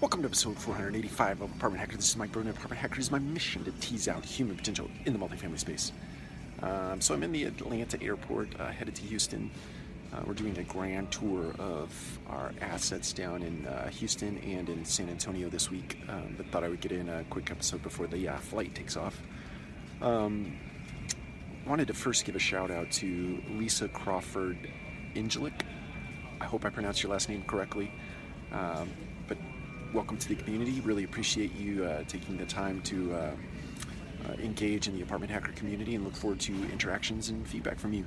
Welcome to episode 485 of Apartment Hacker. This is Mike Broden. Apartment Hacker is my mission to tease out human potential in the multifamily space. Um, so I'm in the Atlanta airport, uh, headed to Houston. Uh, we're doing a grand tour of our assets down in uh, Houston and in San Antonio this week. Um, but thought I would get in a quick episode before the uh, flight takes off. Um, wanted to first give a shout out to Lisa Crawford Ingelick. I hope I pronounced your last name correctly. Um, but welcome to the community. Really appreciate you uh, taking the time to uh, uh, engage in the apartment hacker community and look forward to interactions and feedback from you.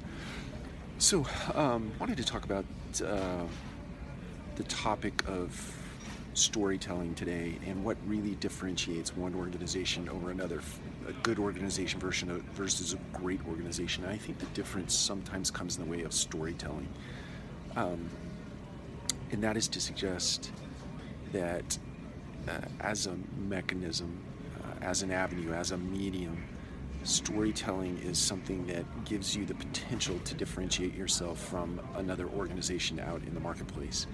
So, um, wanted to talk about uh, the topic of storytelling today and what really differentiates one organization over another. A good organization versus versus a great organization. I think the difference sometimes comes in the way of storytelling. Um, and that is to suggest that uh, as a mechanism, uh, as an avenue, as a medium, storytelling is something that gives you the potential to differentiate yourself from another organization out in the marketplace.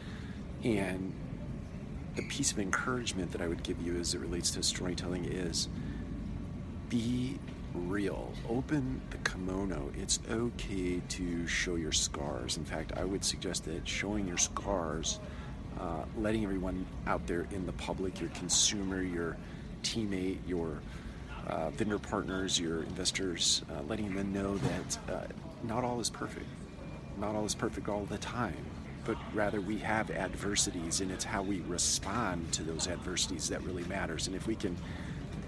And the piece of encouragement that I would give you as it relates to storytelling is be real. Open the kimono. It's okay to show your scars. In fact, I would suggest that showing your scars, uh, letting everyone out there in the public, your consumer, your teammate, your uh, vendor partners, your investors, uh, letting them know that uh, not all is perfect. Not all is perfect all the time, but rather we have adversities, and it's how we respond to those adversities that really matters. And if we can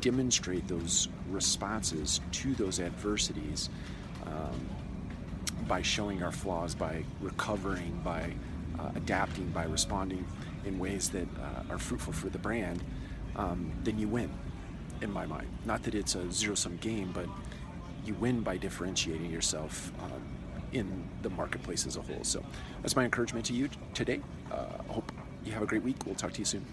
demonstrate those responses to those adversities um, by showing our flaws, by recovering, by uh, adapting, by responding in ways that uh, are fruitful for the brand, um, then you win, in my mind. Not that it's a zero sum game, but you win by differentiating yourself um, in the marketplace as a whole. So that's my encouragement to you today. Uh, I hope you have a great week. We'll talk to you soon.